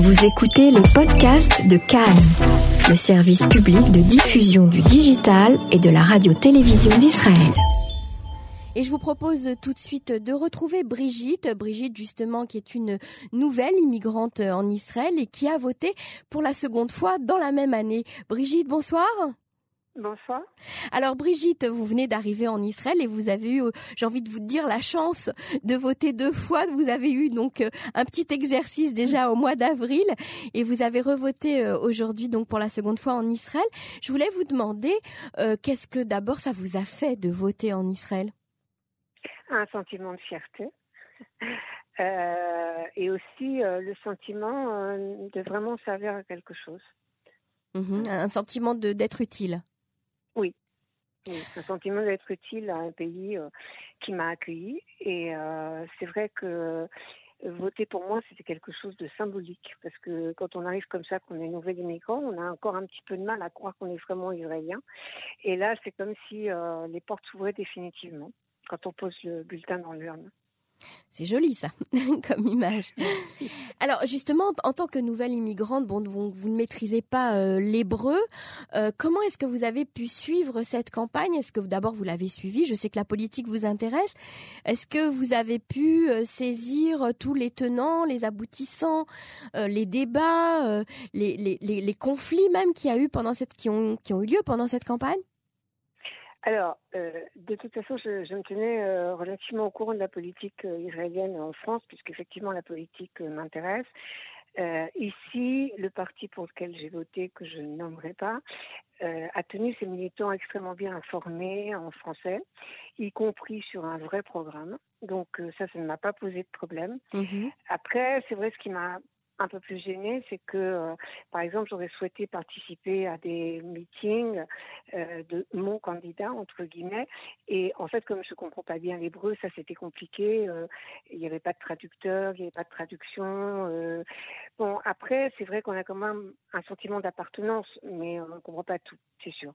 Vous écoutez les podcasts de Cannes, le service public de diffusion du digital et de la radio-télévision d'Israël. Et je vous propose tout de suite de retrouver Brigitte. Brigitte, justement, qui est une nouvelle immigrante en Israël et qui a voté pour la seconde fois dans la même année. Brigitte, bonsoir. Bonsoir. Alors Brigitte, vous venez d'arriver en Israël et vous avez eu, j'ai envie de vous dire, la chance de voter deux fois. Vous avez eu donc euh, un petit exercice déjà au mois d'avril et vous avez revoté euh, aujourd'hui donc pour la seconde fois en Israël. Je voulais vous demander euh, qu'est-ce que d'abord ça vous a fait de voter en Israël? Un sentiment de fierté. et aussi le sentiment de vraiment servir à quelque chose. Mmh un sentiment d'être utile. Oui. un sentiment d'être utile à un pays euh, qui m'a accueilli. Et euh, c'est vrai que euh, voter pour moi, c'était quelque chose de symbolique. Parce que quand on arrive comme ça, qu'on est nouvel immigrant, on a encore un petit peu de mal à croire qu'on est vraiment israélien. Et là, c'est comme si les portes s'ouvraient définitivement quand on pose le bulletin dans l'urne. C'est joli ça, comme image. Alors justement, en tant que nouvelle immigrante, bon, vous, vous ne maîtrisez pas euh, l'hébreu. Euh, comment est-ce que vous avez pu suivre cette campagne? Est-ce que d'abord vous l'avez suivie? Je sais que la politique vous intéresse. Est-ce que vous avez pu euh, saisir tous les tenants, les aboutissants, les débats, les, les, les, conflits même qu'il y a eu pendant cette, qui ont, qui ont eu lieu pendant cette campagne? Alors, euh, de toute façon, je, je me tenais euh, relativement au courant de la politique euh, israélienne en France, puisqu'effectivement la politique m'intéresse. ici, le parti pour lequel j'ai voté, que je ne nommerai pas, a tenu ses militants extrêmement bien informés en français, y compris sur un vrai programme. Donc ça, ça ne m'a pas posé de problème. Mm-hmm. Après, c'est vrai, ce qui m'a un peu plus gênée, c'est que, euh, par exemple, j'aurais souhaité participer à des meetings euh, de mon candidat, entre guillemets, et en fait, comme je ne comprends pas bien l'hébreu, ça c'était compliqué, euh, il n'y avait pas de traducteur, il n'y avait pas de traduction. Bon, après, c'est vrai qu'on a quand même un sentiment d'appartenance, mais on ne comprend pas tout, c'est sûr.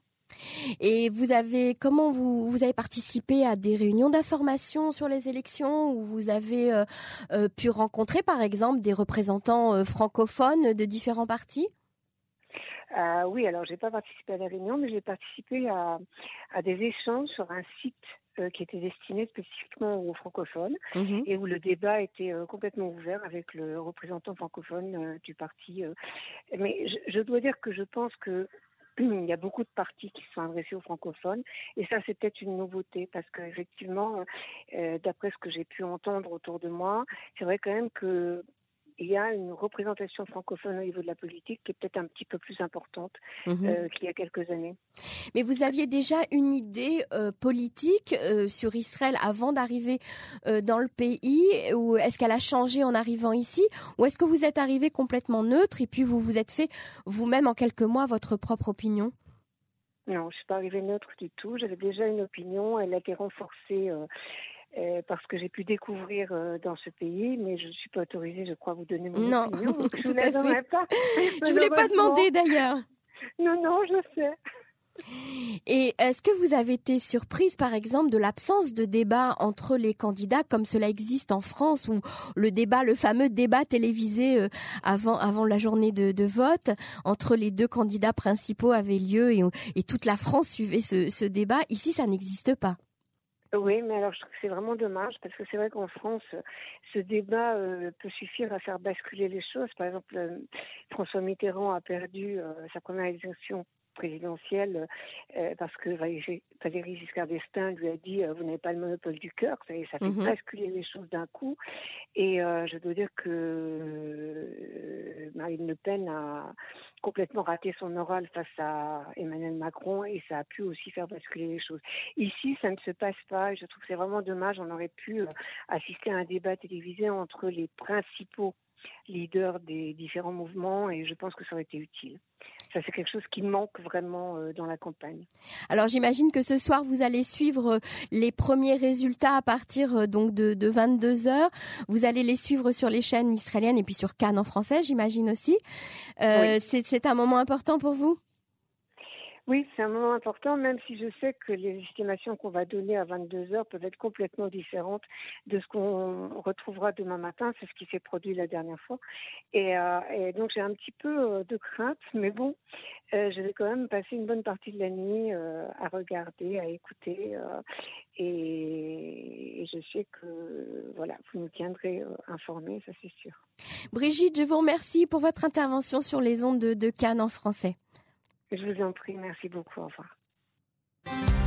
Et vous avez comment vous, vous avez participé à des réunions d'information sur les élections où vous avez euh, euh, pu rencontrer par exemple des représentants euh, francophones de différents partis? Oui, alors j'ai pas participé à des réunions, mais j'ai participé à, à, des échanges sur un site qui était destiné spécifiquement aux francophones mmh et où le débat était complètement ouvert avec le représentant francophone du parti. mais je, je, dois dire que je pense que il y a beaucoup de partis qui sont adressés aux francophones et ça c'est peut-être une nouveauté parce qu'effectivement, euh, d'après ce que j'ai pu entendre autour de moi, c'est vrai quand même que il y a une représentation francophone au niveau de la politique qui est peut-être un petit peu plus importante mhm. euh, qu'il y a quelques années. Mais vous aviez déjà une idée euh, politique euh, sur Israël avant d'arriver dans le pays ou est-ce qu'elle a changé en arrivant ici ou est-ce que vous êtes arrivé complètement neutre et puis vous vous êtes fait vous-même en quelques mois votre propre opinion? Non, je suis pas arrivée neutre du tout. J'avais déjà une opinion. Elle a été renforcée euh, parce que j'ai pu découvrir euh, dans ce pays, mais je ne suis pas autorisée, je crois, à vous donner mon non, opinion. je tout à fait. Pas, je voulais pas demander d'ailleurs. Non, non, je sais. Et est-ce que vous avez été surprise, par exemple, de l'absence de débat entre les candidats, comme cela existe en France, où le débat, le fameux débat télévisé euh, avant, avant la journée de, de vote, entre les deux candidats principaux avait lieu et, et toute la France suivait ce, ce débat? Ici, ça n'existe pas. Oui, mais alors je trouve que c'est vraiment dommage parce que c'est vrai qu'en France, ce débat euh, peut suffire à faire basculer les choses. Par exemple, euh, François Mitterrand a perdu euh, sa première élection présidentielle parce que Valérie Giscard d'Estaing lui a dit vous n'avez pas le monopole du cœur, ça, ça fait mhm. basculer les choses d'un coup. Et je dois dire que Marine Le Pen a complètement raté son oral face à Emmanuel Macron et ça a pu aussi faire basculer les choses. Ici, ça ne se passe pas et je trouve que c'est vraiment dommage. On aurait pu euh, assister à un débat télévisé entre les principaux leader des différents mouvements et je pense que ça aurait été utile. Ça, c'est quelque chose qui manque vraiment euh, dans la campagne. Alors, j'imagine que ce soir, vous allez suivre euh, les premiers résultats à partir euh, donc de, de 22 heures. Vous allez les suivre sur les chaînes israéliennes et puis sur Cannes en français, j'imagine aussi. C'est un moment important pour vous? Oui, c'est un moment important, même si je sais que les estimations qu'on va donner à 22 heures peuvent être complètement différentes de ce qu'on retrouvera demain matin. C'est ce qui s'est produit la dernière fois. Et, euh, donc j'ai un petit peu euh, de crainte, mais bon, euh, je vais quand même passer une bonne partie de la nuit à regarder, à écouter. Et, je sais que voilà, vous nous tiendrez informés, ça c'est sûr. Brigitte, je vous remercie pour votre intervention sur les ondes de, de Cannes en français. Je vous en prie, merci beaucoup. Au revoir.